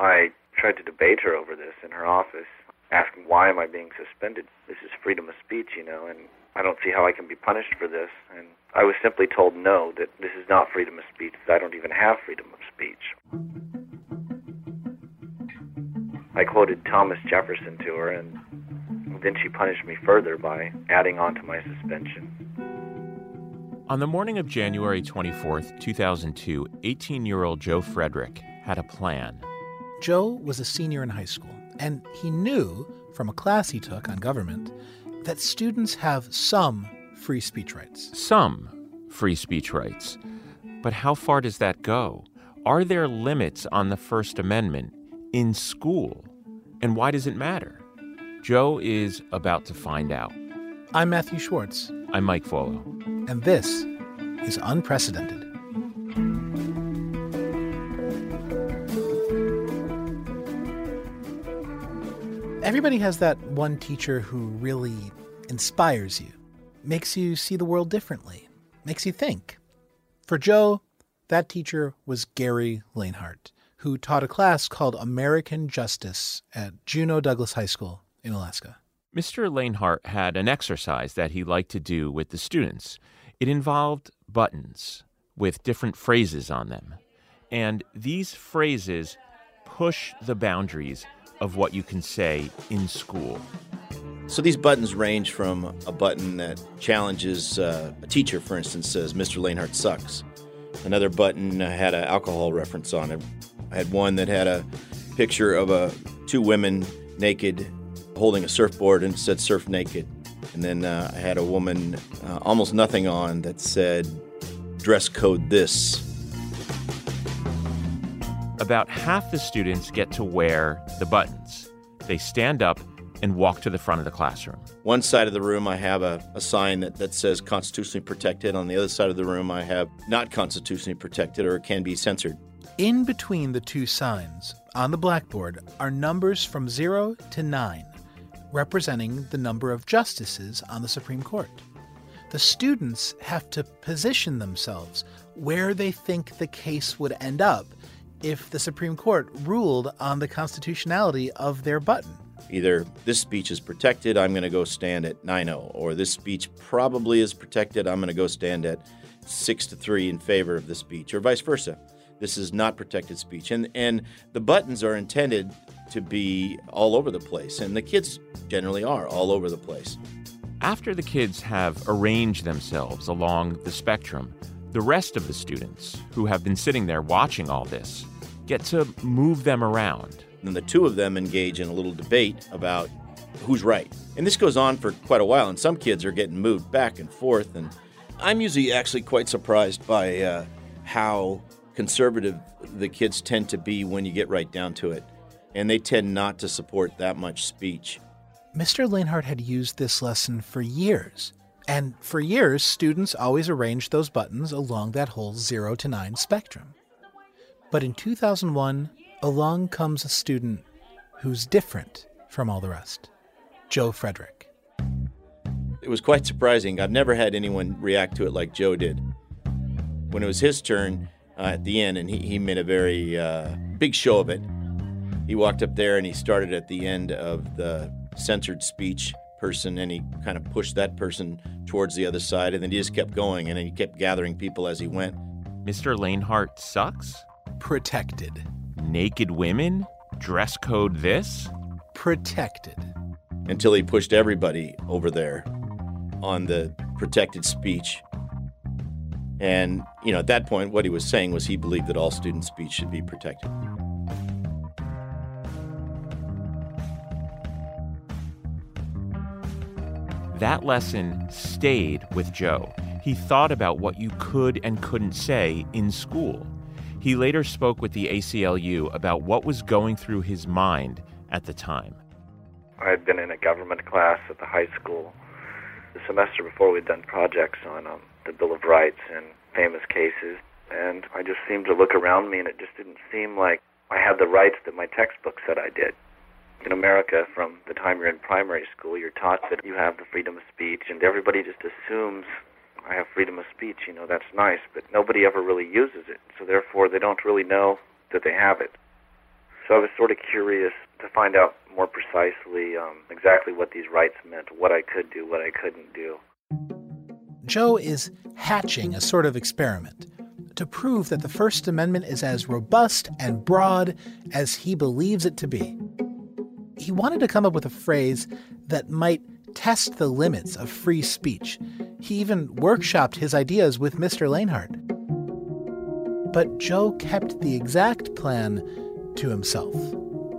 I tried to debate her over this in her office, asking why am I being suspended? This is freedom of speech, you know, and I don't see how I can be punished for this. And I was simply told no, that this is not freedom of speech, that I don't even have freedom of speech. I quoted Thomas Jefferson to her, and then she punished me further by adding on to my suspension. On the morning of January 24th, 2002, 18 year old Joe Frederick had a plan. Joe was a senior in high school, and he knew from a class he took on government that students have some free speech rights. Some free speech rights. But how far does that go? Are there limits on the First Amendment in school? And why does it matter? Joe is about to find out. I'm Matthew Schwartz. I'm Mike Vuolo. And this is Unprecedented. Everybody has that one teacher who really inspires you, makes you see the world differently, makes you think. For Joe, that teacher was Gary Lanehart, who taught a class called American Justice at Juneau Douglas High School in Alaska. Mr. Lanehart had an exercise that he liked to do with the students. It involved buttons with different phrases on them. And these phrases push the boundaries of what you can say in school. So these buttons range from a button that challenges uh, a teacher, for instance, says, Mr. Lanehart sucks. Another button had an alcohol reference on it. I had one that had a picture of a, two women naked holding a surfboard and said surf naked. And then uh, I had a woman uh, almost nothing on that said dress code this. About half the students get to wear the buttons. They stand up and walk to the front of the classroom. One side of the room, I have a, a sign that, that says constitutionally protected. On the other side of the room, I have not constitutionally protected or can be censored. In between the two signs on the blackboard are numbers from 0 to 9 representing the number of justices on the Supreme Court. The students have to position themselves where they think the case would end up if the Supreme Court ruled on the constitutionality of their button. Either this speech is protected, I'm going to go stand at 9 0, or this speech probably is protected, I'm going to go stand at 6 to 3 in favor of the speech, or vice versa. This is not protected speech. And, and the buttons are intended to be all over the place, and the kids generally are all over the place. After the kids have arranged themselves along the spectrum, the rest of the students who have been sitting there watching all this get to move them around. And the two of them engage in a little debate about who's right. And this goes on for quite a while, and some kids are getting moved back and forth. And I'm usually actually quite surprised by uh, how conservative the kids tend to be when you get right down to it. And they tend not to support that much speech. Mr. Lanehart had used this lesson for years. And for years, students always arranged those buttons along that whole 0 to 9 spectrum. But in 2001, along comes a student who's different from all the rest Joe Frederick. It was quite surprising. I've never had anyone react to it like Joe did. When it was his turn, uh, at the end, and he, he made a very uh, big show of it. He walked up there and he started at the end of the censored speech person and he kind of pushed that person towards the other side and then he just kept going and then he kept gathering people as he went. Mr. Lanehart sucks? Protected. Naked women? Dress code this? Protected. Until he pushed everybody over there on the protected speech and, you know, at that point, what he was saying was he believed that all student speech should be protected. That lesson stayed with Joe. He thought about what you could and couldn't say in school. He later spoke with the ACLU about what was going through his mind at the time. I had been in a government class at the high school the semester before. We'd done projects on um, the Bill of Rights and famous cases. And I just seemed to look around me, and it just didn't seem like I had the rights that my textbook said I did. In America, from the time you're in primary school, you're taught that you have the freedom of speech, and everybody just assumes I have freedom of speech. You know, that's nice, but nobody ever really uses it. So therefore, they don't really know that they have it. So I was sort of curious to find out more precisely um, exactly what these rights meant, what I could do, what I couldn't do. Joe is hatching a sort of experiment to prove that the First Amendment is as robust and broad as he believes it to be. He wanted to come up with a phrase that might test the limits of free speech. He even workshopped his ideas with Mr. Lanehart. But Joe kept the exact plan to himself.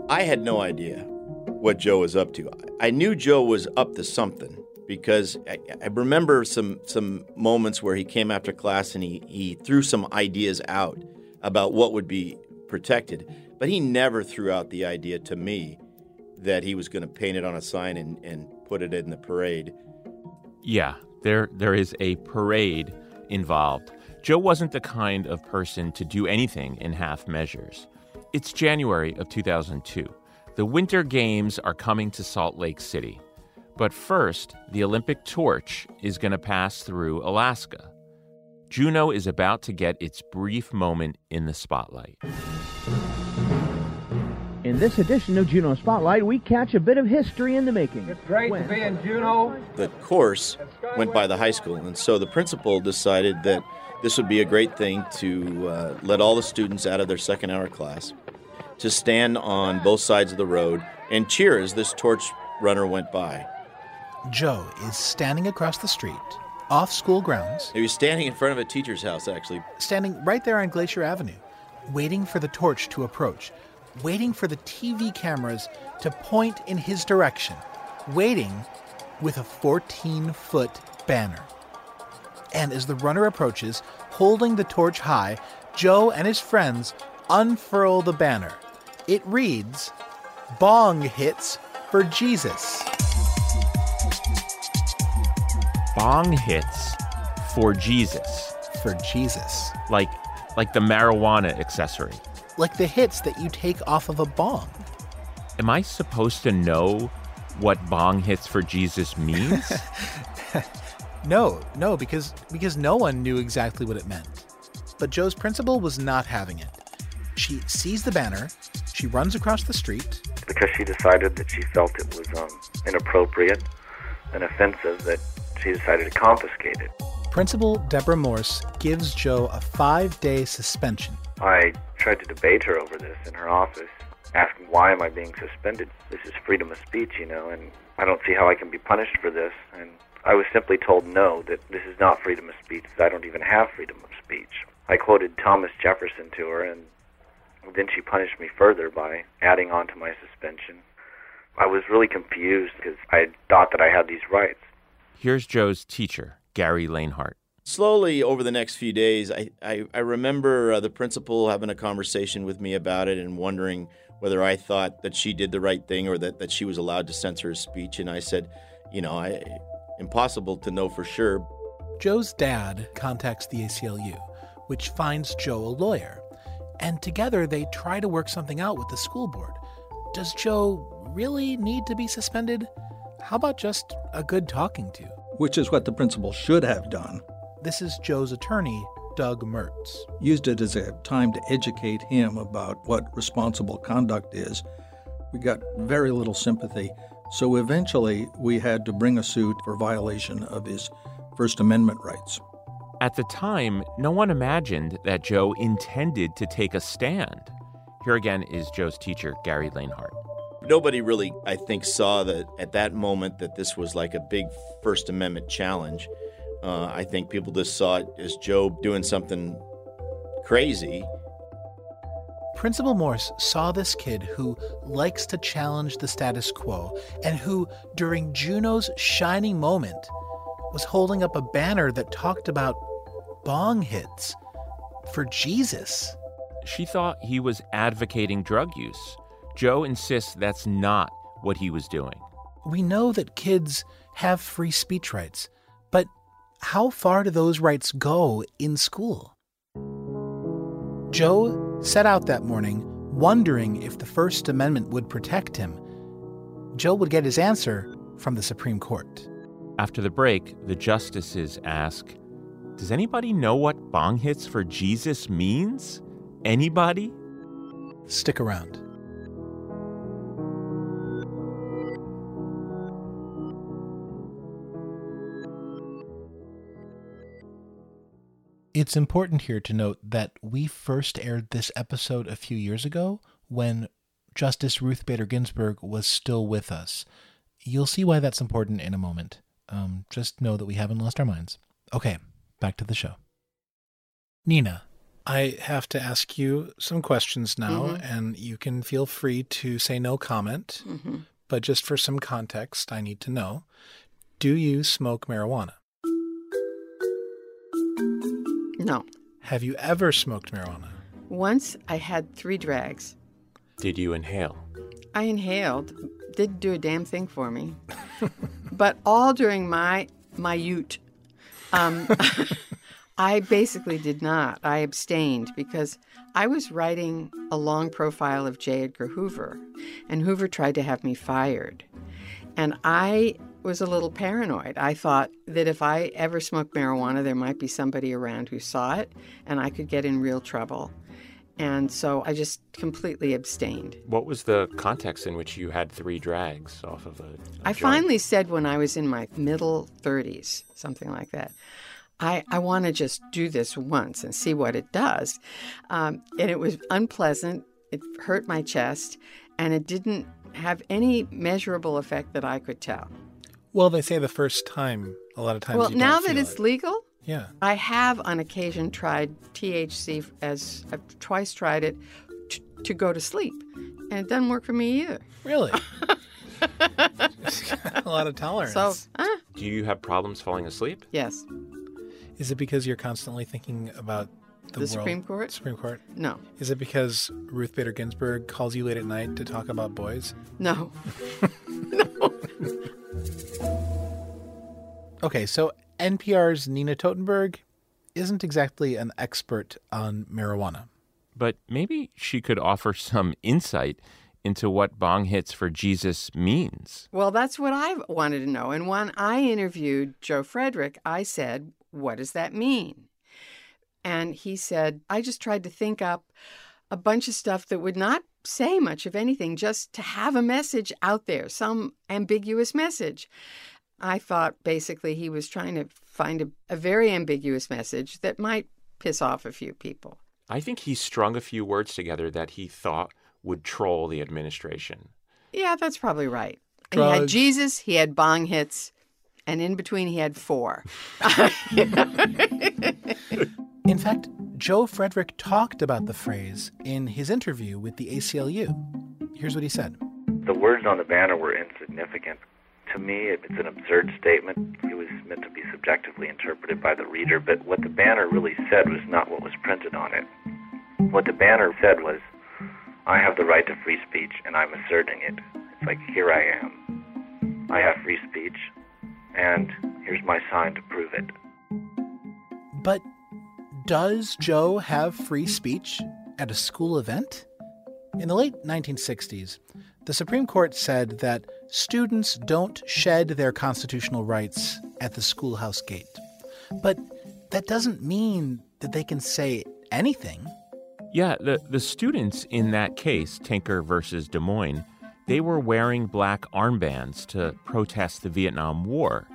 I had no idea what Joe was up to. I knew Joe was up to something because I, I, remember some some moments where he came after class and he, he threw some ideas out about what would be protected, but he never threw out the idea to me that he was going to paint it on a sign and, and put it in the parade. Yeah, there there is a parade involved. Joe wasn't the kind of person to do anything in half measures. It's January of 2002. The Winter Games are coming to Salt Lake City. But first, the Olympic torch is going to pass through Alaska. Juneau is about to get its brief moment in the spotlight. In this edition of Juneau Spotlight, we catch a bit of history in the making. It's great when... to be in Juneau. The course went by the high school, and so the principal decided that this would be a great thing to uh, let all the students out of their second hour class to stand on both sides of the road and cheer as this torch runner went by. Joe is standing across the street, off school grounds. He was standing in front of a teacher's house, actually. Standing right there on Glacier Avenue, waiting for the torch to approach, waiting for the TV cameras to point in his direction, waiting with a 14 foot banner. And as the runner approaches, holding the torch high, Joe and his friends unfurl the banner. It reads Bong Hits for Jesus bong hits for Jesus. For Jesus. Like like the marijuana accessory. Like the hits that you take off of a bong. Am I supposed to know what bong hits for Jesus means? no, no, because because no one knew exactly what it meant. But Joe's principal was not having it. She sees the banner, she runs across the street. Because she decided that she felt it was um, inappropriate and offensive that she decided to confiscate it. Principal Deborah Morse gives Joe a five day suspension. I tried to debate her over this in her office, asking why am I being suspended? This is freedom of speech, you know, and I don't see how I can be punished for this. And I was simply told no, that this is not freedom of speech, that I don't even have freedom of speech. I quoted Thomas Jefferson to her, and then she punished me further by adding on to my suspension. I was really confused because I thought that I had these rights. Here's Joe's teacher, Gary Lanehart. Slowly over the next few days, I, I, I remember uh, the principal having a conversation with me about it and wondering whether I thought that she did the right thing or that, that she was allowed to censor his speech. And I said, you know, I, impossible to know for sure. Joe's dad contacts the ACLU, which finds Joe a lawyer. And together they try to work something out with the school board. Does Joe really need to be suspended? How about just a good talking to? Which is what the principal should have done. This is Joe's attorney, Doug Mertz. Used it as a time to educate him about what responsible conduct is. We got very little sympathy, so eventually we had to bring a suit for violation of his First Amendment rights. At the time, no one imagined that Joe intended to take a stand. Here again is Joe's teacher, Gary Lanehart. Nobody really, I think, saw that at that moment that this was like a big First Amendment challenge. Uh, I think people just saw it as Joe doing something crazy. Principal Morse saw this kid who likes to challenge the status quo and who, during Juneau's shining moment, was holding up a banner that talked about bong hits for Jesus. She thought he was advocating drug use. Joe insists that's not what he was doing. We know that kids have free speech rights, but how far do those rights go in school? Joe set out that morning wondering if the First Amendment would protect him. Joe would get his answer from the Supreme Court. After the break, the justices ask Does anybody know what bong hits for Jesus means? Anybody? Stick around. It's important here to note that we first aired this episode a few years ago when Justice Ruth Bader Ginsburg was still with us. You'll see why that's important in a moment. Um, just know that we haven't lost our minds. Okay, back to the show. Nina, I have to ask you some questions now, Mhm. and you can feel free to say no comment. hmm But just for some context, I need to know do you smoke marijuana? No. Have you ever smoked marijuana? Once I had three drags. Did you inhale? I inhaled, didn't do a damn thing for me. but all during my my ute, um, I basically did not. I abstained because I was writing a long profile of J. Edgar Hoover, and Hoover tried to have me fired. And I was a little paranoid. I thought that if I ever smoked marijuana, there might be somebody around who saw it, and I could get in real trouble. And so I just completely abstained. What was the context in which you had three drags off of a? a I joint? finally said when I was in my middle 30s, something like that, I, I want to just do this once and see what it does. Um, and it was unpleasant. It hurt my chest, and it didn't have any measurable effect that I could tell. Well, they say the first time, a lot of times. well, you now don't that feel it's it. legal, Yeah. I have on occasion tried THC as I've twice tried it t- to go to sleep, and it doesn't work for me either. Really? a lot of tolerance. So, uh, Do you have problems falling asleep? yes, Is it because you're constantly thinking about the, The Supreme Court? Supreme Court? no, Is it because Ruth Bader Ginsburg calls you late at night to talk about boys? No. no. Okay, so NPR's Nina Totenberg isn't exactly an expert on marijuana. But maybe she could offer some insight into what bong hits for Jesus means. Well, that's what I wanted to know. And when I interviewed Joe Frederick, I said, What does that mean? And he said, I just tried to think up a bunch of stuff that would not say much of anything, just to have a message out there, some ambiguous message. I thought basically he was trying to find a, a very ambiguous message that might piss off a few people. I think he strung a few words together that he thought would troll the administration. Yeah, that's probably right. He had Jesus, he had bong hits, and in between he had four. In fact, Joe Frederick talked about the phrase in his interview with the ACLU. Here's what he said The words on the banner were insignificant. To me, it's an absurd statement. It was meant to be subjectively interpreted by the reader, but what the banner really said was not what was printed on it. What the banner said was, I have the right to free speech, and I'm asserting it. It's like, here I am. I have free speech, and here's my sign to prove it. But does Joe have free speech at a school event? In the late 1960s, the Supreme Court said that students don't shed their constitutional rights at the schoolhouse gate. But that doesn't mean that they can say anything. Yeah, the, the students in that case, Tinker versus Des Moines, they were wearing black armbands to protest the Vietnam War.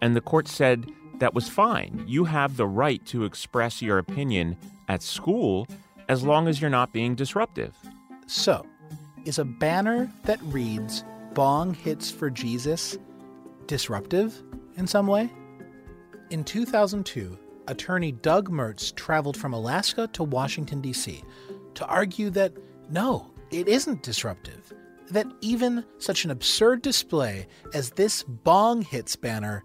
And the court said that was fine. You have the right to express your opinion at school as long as you're not being disruptive. So, is a banner that reads Bong Hits for Jesus disruptive in some way? In 2002, attorney Doug Mertz traveled from Alaska to Washington, D.C. to argue that no, it isn't disruptive, that even such an absurd display as this Bong Hits banner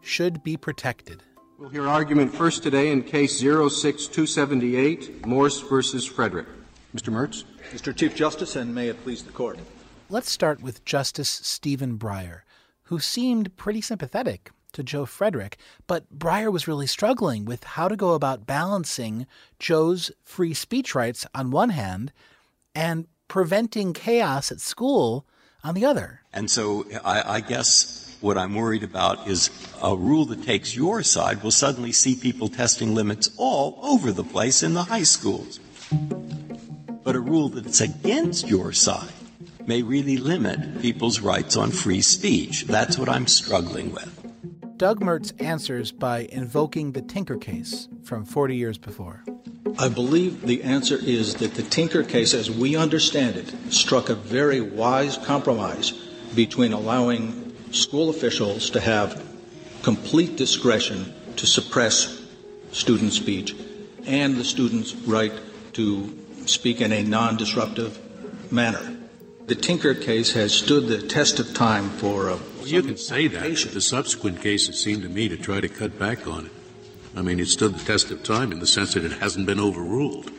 should be protected. We'll hear argument first today in case 06278, Morse versus Frederick. Mr. Mertz? Mr. Chief Justice, and may it please the court. Let's start with Justice Stephen Breyer, who seemed pretty sympathetic to Joe Frederick, but Breyer was really struggling with how to go about balancing Joe's free speech rights on one hand and preventing chaos at school on the other. And so I, I guess what I'm worried about is a rule that takes your side will suddenly see people testing limits all over the place in the high schools. But a rule that's against your side may really limit people's rights on free speech. That's what I'm struggling with. Doug Mertz answers by invoking the Tinker case from 40 years before. I believe the answer is that the Tinker case, as we understand it, struck a very wise compromise between allowing school officials to have complete discretion to suppress student speech and the student's right to speak in a non disruptive manner. The Tinker case has stood the test of time for a well, you can say that. The subsequent cases seem to me to try to cut back on it. I mean, it stood the test of time in the sense that it hasn't been overruled.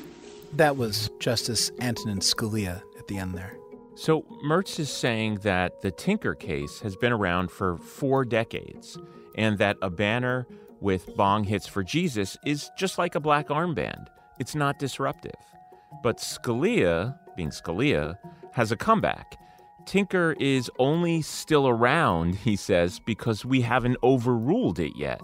That was Justice Antonin Scalia at the end there. So Mertz is saying that the Tinker case has been around for four decades and that a banner with bong hits for Jesus is just like a black armband. It's not disruptive. But Scalia, being Scalia, has a comeback. Tinker is only still around, he says, because we haven't overruled it yet.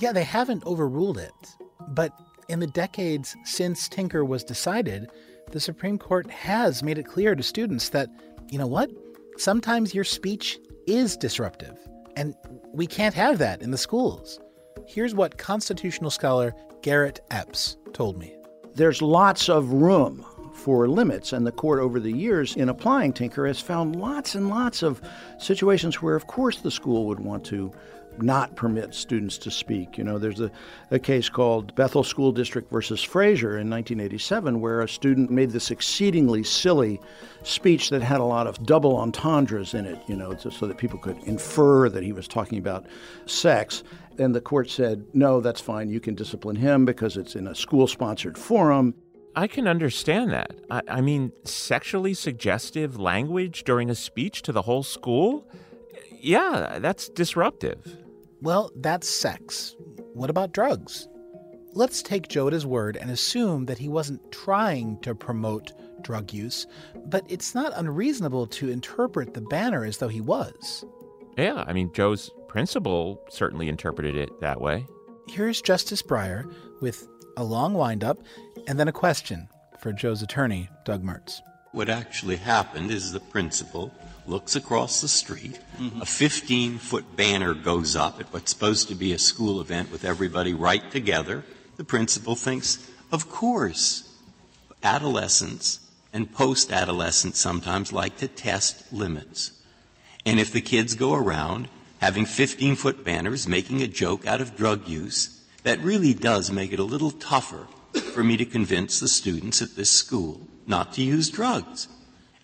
Yeah, they haven't overruled it. But in the decades since Tinker was decided, the Supreme Court has made it clear to students that, you know what? Sometimes your speech is disruptive, and we can't have that in the schools. Here's what constitutional scholar Garrett Epps told me. There's lots of room for limits. And the court, over the years, in applying Tinker, has found lots and lots of situations where, of course, the school would want to not permit students to speak. You know, there's a, a case called Bethel School District versus Fraser in 1987 where a student made this exceedingly silly speech that had a lot of double entendres in it, you know, so that people could infer that he was talking about sex. And the court said, no, that's fine. You can discipline him because it's in a school sponsored forum. I can understand that. I, I, mean, sexually suggestive language during a speech to the whole school? Yeah, that's disruptive. Well, that's sex. What about drugs? Let's take Joe at his word and assume that he wasn't trying to promote drug use, but it's not unreasonable to interpret the banner as though he was. Yeah, I mean, Joe's principal certainly interpreted it that way. Here's Justice Breyer with a long windup, and then a question for Joe's attorney, Doug Mertz. What actually happened is the principal looks across the street, mm-hmm. a 15 foot banner goes up at what's supposed to be a school event with everybody right together. The principal thinks, of course, adolescents and post adolescents sometimes like to test limits. And if the kids go around having 15 foot banners making a joke out of drug use, that really does make it a little tougher for me to convince the students at this school not to use drugs.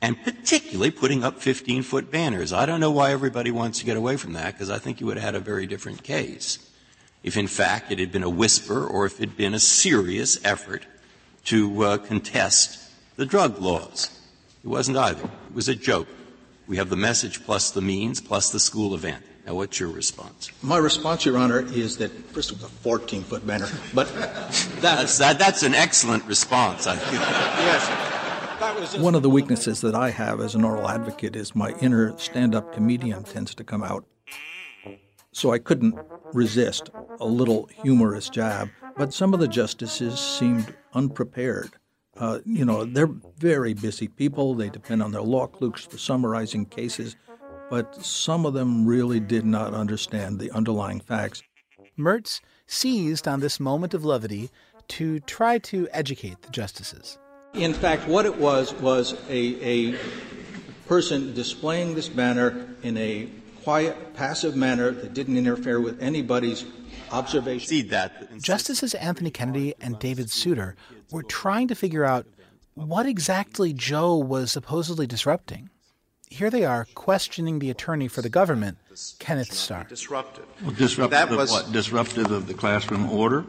And particularly putting up 15 foot banners. I don't know why everybody wants to get away from that because I think you would have had a very different case if in fact it had been a whisper or if it had been a serious effort to uh, contest the drug laws. It wasn't either. It was a joke. We have the message plus the means plus the school event. Now, what's your response? My response, Your Honor, is that first it was a 14 foot banner, but that's, that, that's an excellent response. I think. yes. One of the weaknesses that I have as an oral advocate is my inner stand up comedian tends to come out. So I couldn't resist a little humorous jab, but some of the justices seemed unprepared. Uh, you know, they're very busy people. They depend on their law clerks for summarizing cases but some of them really did not understand the underlying facts. Mertz seized on this moment of levity to try to educate the justices. In fact, what it was was a, a person displaying this banner in a quiet, passive manner that didn't interfere with anybody's observation. See that. Justices Anthony Kennedy and David Souter were trying to figure out what exactly Joe was supposedly disrupting here they are questioning the attorney for the government, Kenneth Starr. Disruptive. Well, disruptive that was, of what? Disruptive of the classroom order?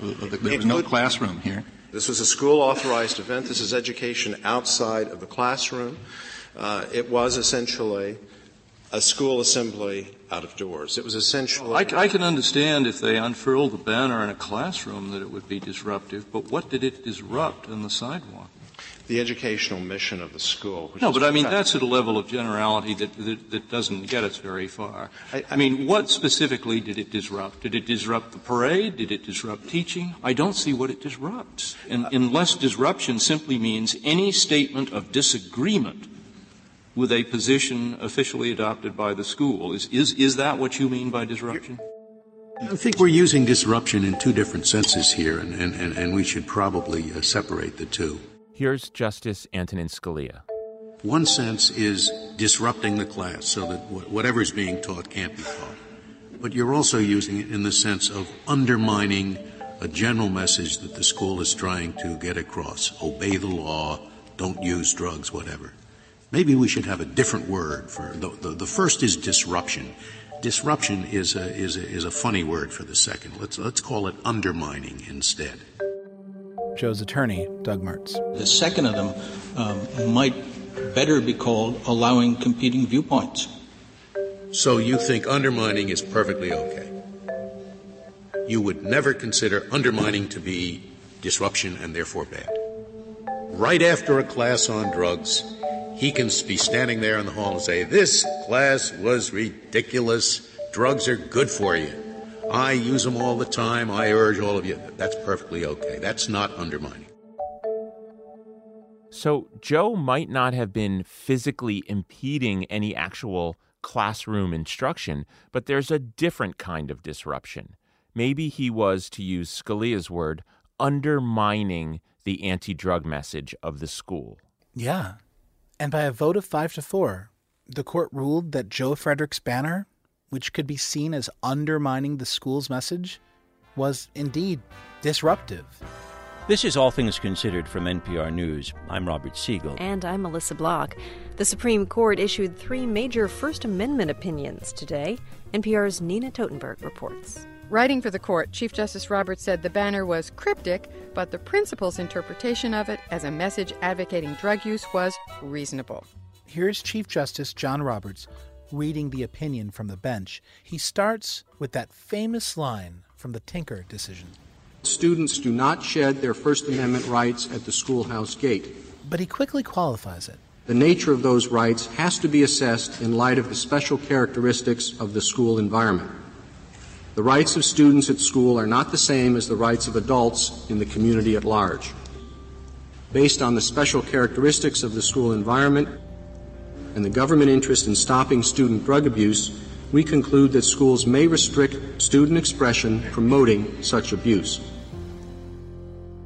There was no classroom here. This was a school authorized event. This is education outside of the classroom. Uh, it was essentially a school assembly out of doors. It was essentially. I, I, can understand if they unfurled the banner in a classroom that it would be disruptive, but what did it disrupt on the sidewalk? The educational mission of the school. no, but I mean, that's at a level of generality that, that, that doesn't get us very far. I, I, mean, what specifically did it disrupt? Did it disrupt the parade? Did it disrupt teaching? I don't see what it disrupts. And, unless disruption simply means any statement of disagreement with a position officially adopted by the school. Is, is, is that what you mean by disruption? I think we're using disruption in two different senses here, and, and, and, and we should probably uh, separate the two. Here's Justice Antonin Scalia. One sense is disrupting the class so that whatever is being taught can't be taught. But you're also using it in the sense of undermining a general message that the school is trying to get across. Obey the law, don't use drugs, whatever. Maybe we should have a different word for the, the, the first is disruption. Disruption is a, is, a, is a funny word for the second. Let's, let's call it undermining instead. Joe's attorney, Doug Mertz. The second of them um, might better be called allowing competing viewpoints. So you think undermining is perfectly okay? You would never consider undermining to be disruption and therefore bad. Right after a class on drugs, he can be standing there in the hall and say, This class was ridiculous. Drugs are good for you. I use them all the time. I urge all of you. That's perfectly okay. That's not undermining. So Joe might not have been physically impeding any actual classroom instruction, but there's a different kind of disruption. Maybe he was, to use Scalia's word, undermining the anti drug message of the school. Yeah. And by a vote of five to four, the court ruled that Joe Frederick's banner, which could be seen as undermining the school's message, was indeed disruptive. This is All Things Considered from NPR News. I'm Robert Siegel. And I'm Melissa Block. The Supreme Court issued three major First Amendment opinions today. NPR's Nina Totenberg reports. Writing for the court, Chief Justice Roberts said the banner was cryptic, but the principal's interpretation of it as a message advocating drug use was reasonable. Here's Chief Justice John Roberts reading the opinion from the bench. He starts with that famous line from the Tinker decision. Students do not shed their First Amendment rights at the schoolhouse gate. But he quickly qualifies it. The nature of those rights has to be assessed in light of the special characteristics of the school environment. The rights of students at school are not the same as the rights of adults in the community at large. Based on the special characteristics of the school environment and the government interest in stopping student drug abuse, we conclude that schools may restrict student expression promoting such abuse.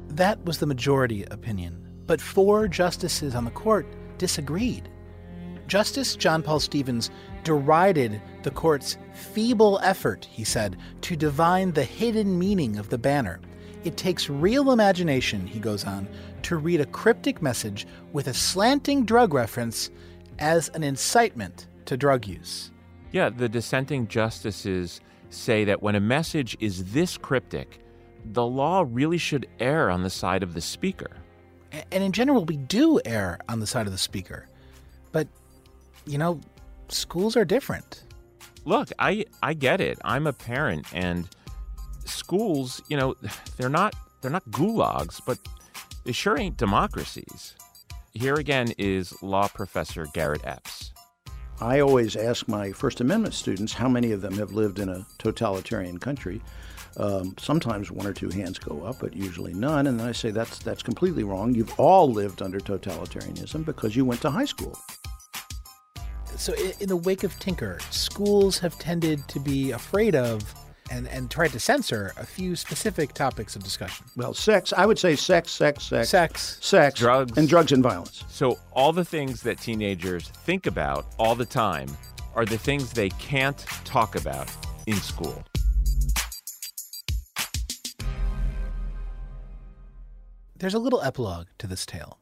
That was the majority opinion, but four justices on the court disagreed. Justice John Paul Stevens derided the court's feeble effort, he said, to divine the hidden meaning of the banner. It takes real imagination, he goes on, to read a cryptic message with a slanting drug reference as an incitement to drug use. Yeah, the dissenting justices say that when a message is this cryptic, the law really should err on the side of the speaker. And in general, we do err on the side of the speaker. But, you know, schools are different. Look, I, I get it. I'm a parent, and schools, you know, they're not they're not gulags, but they sure ain't democracies. Here again is law professor Garrett Epps. I always ask my First Amendment students how many of them have lived in a totalitarian country. Um, sometimes one or two hands go up, but usually none. And then I say that's that's completely wrong. You've all lived under totalitarianism because you went to high school. So, in the wake of Tinker, schools have tended to be afraid of and, and tried to censor a few specific topics of discussion. Well, sex, I would say sex, sex, sex. Sex. Sex. Drugs. And drugs and violence. So, all the things that teenagers think about all the time are the things they can't talk about in school. There's a little epilogue to this tale.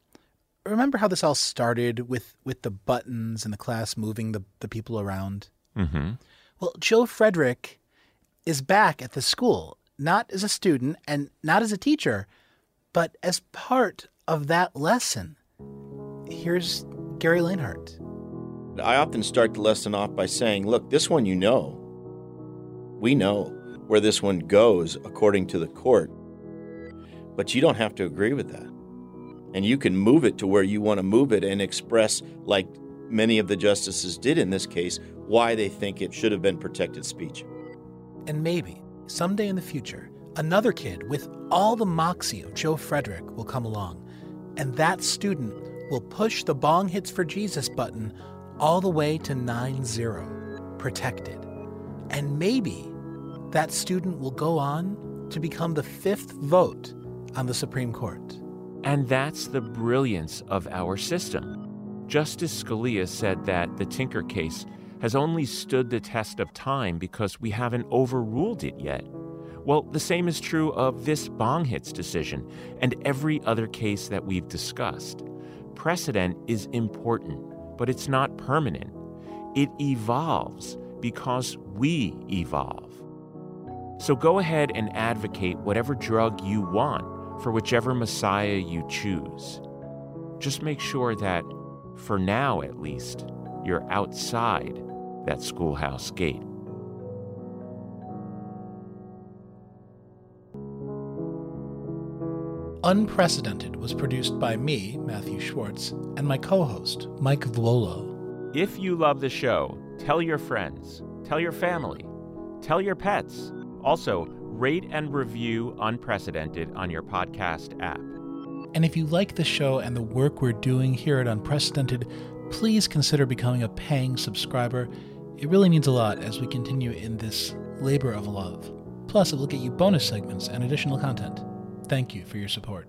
Remember how this all started with, with the buttons and the class moving the, the people around? Mm-hmm. Well, Joe Frederick is back at the school, not as a student and not as a teacher, but as part of that lesson. Here's Gary Lanehart. I often start the lesson off by saying, look, this one you know. We know where this one goes according to the court. But you don't have to agree with that. And you can move it to where you want to move it and express, like many of the justices did in this case, why they think it should have been protected speech. And maybe, someday in the future, another kid with all the moxie of Joe Frederick will come along, and that student will push the Bong Hits for Jesus button all the way to 9 0, protected. And maybe that student will go on to become the fifth vote on the Supreme Court. And that's the brilliance of our system. Justice Scalia said that the Tinker case has only stood the test of time because we haven't overruled it yet. Well, the same is true of this Bong Hits decision and every other case that we've discussed. Precedent is important, but it's not permanent. It evolves because we evolve. So go ahead and advocate whatever drug you want for whichever Messiah you choose. Just make sure that, for now at least, you're outside that schoolhouse gate. Unprecedented was produced by me, Matthew Schwartz, and my co host, Mike Vuolo. If you love the show, tell your friends, tell your family, tell your pets. Also, rate and review Unprecedented on your podcast app. And if you like the show and the work we're doing here at Unprecedented, please consider becoming a paying subscriber. It really means a lot as we continue in this labor of love. Plus, it will get you bonus segments and additional content. Thank you for your support.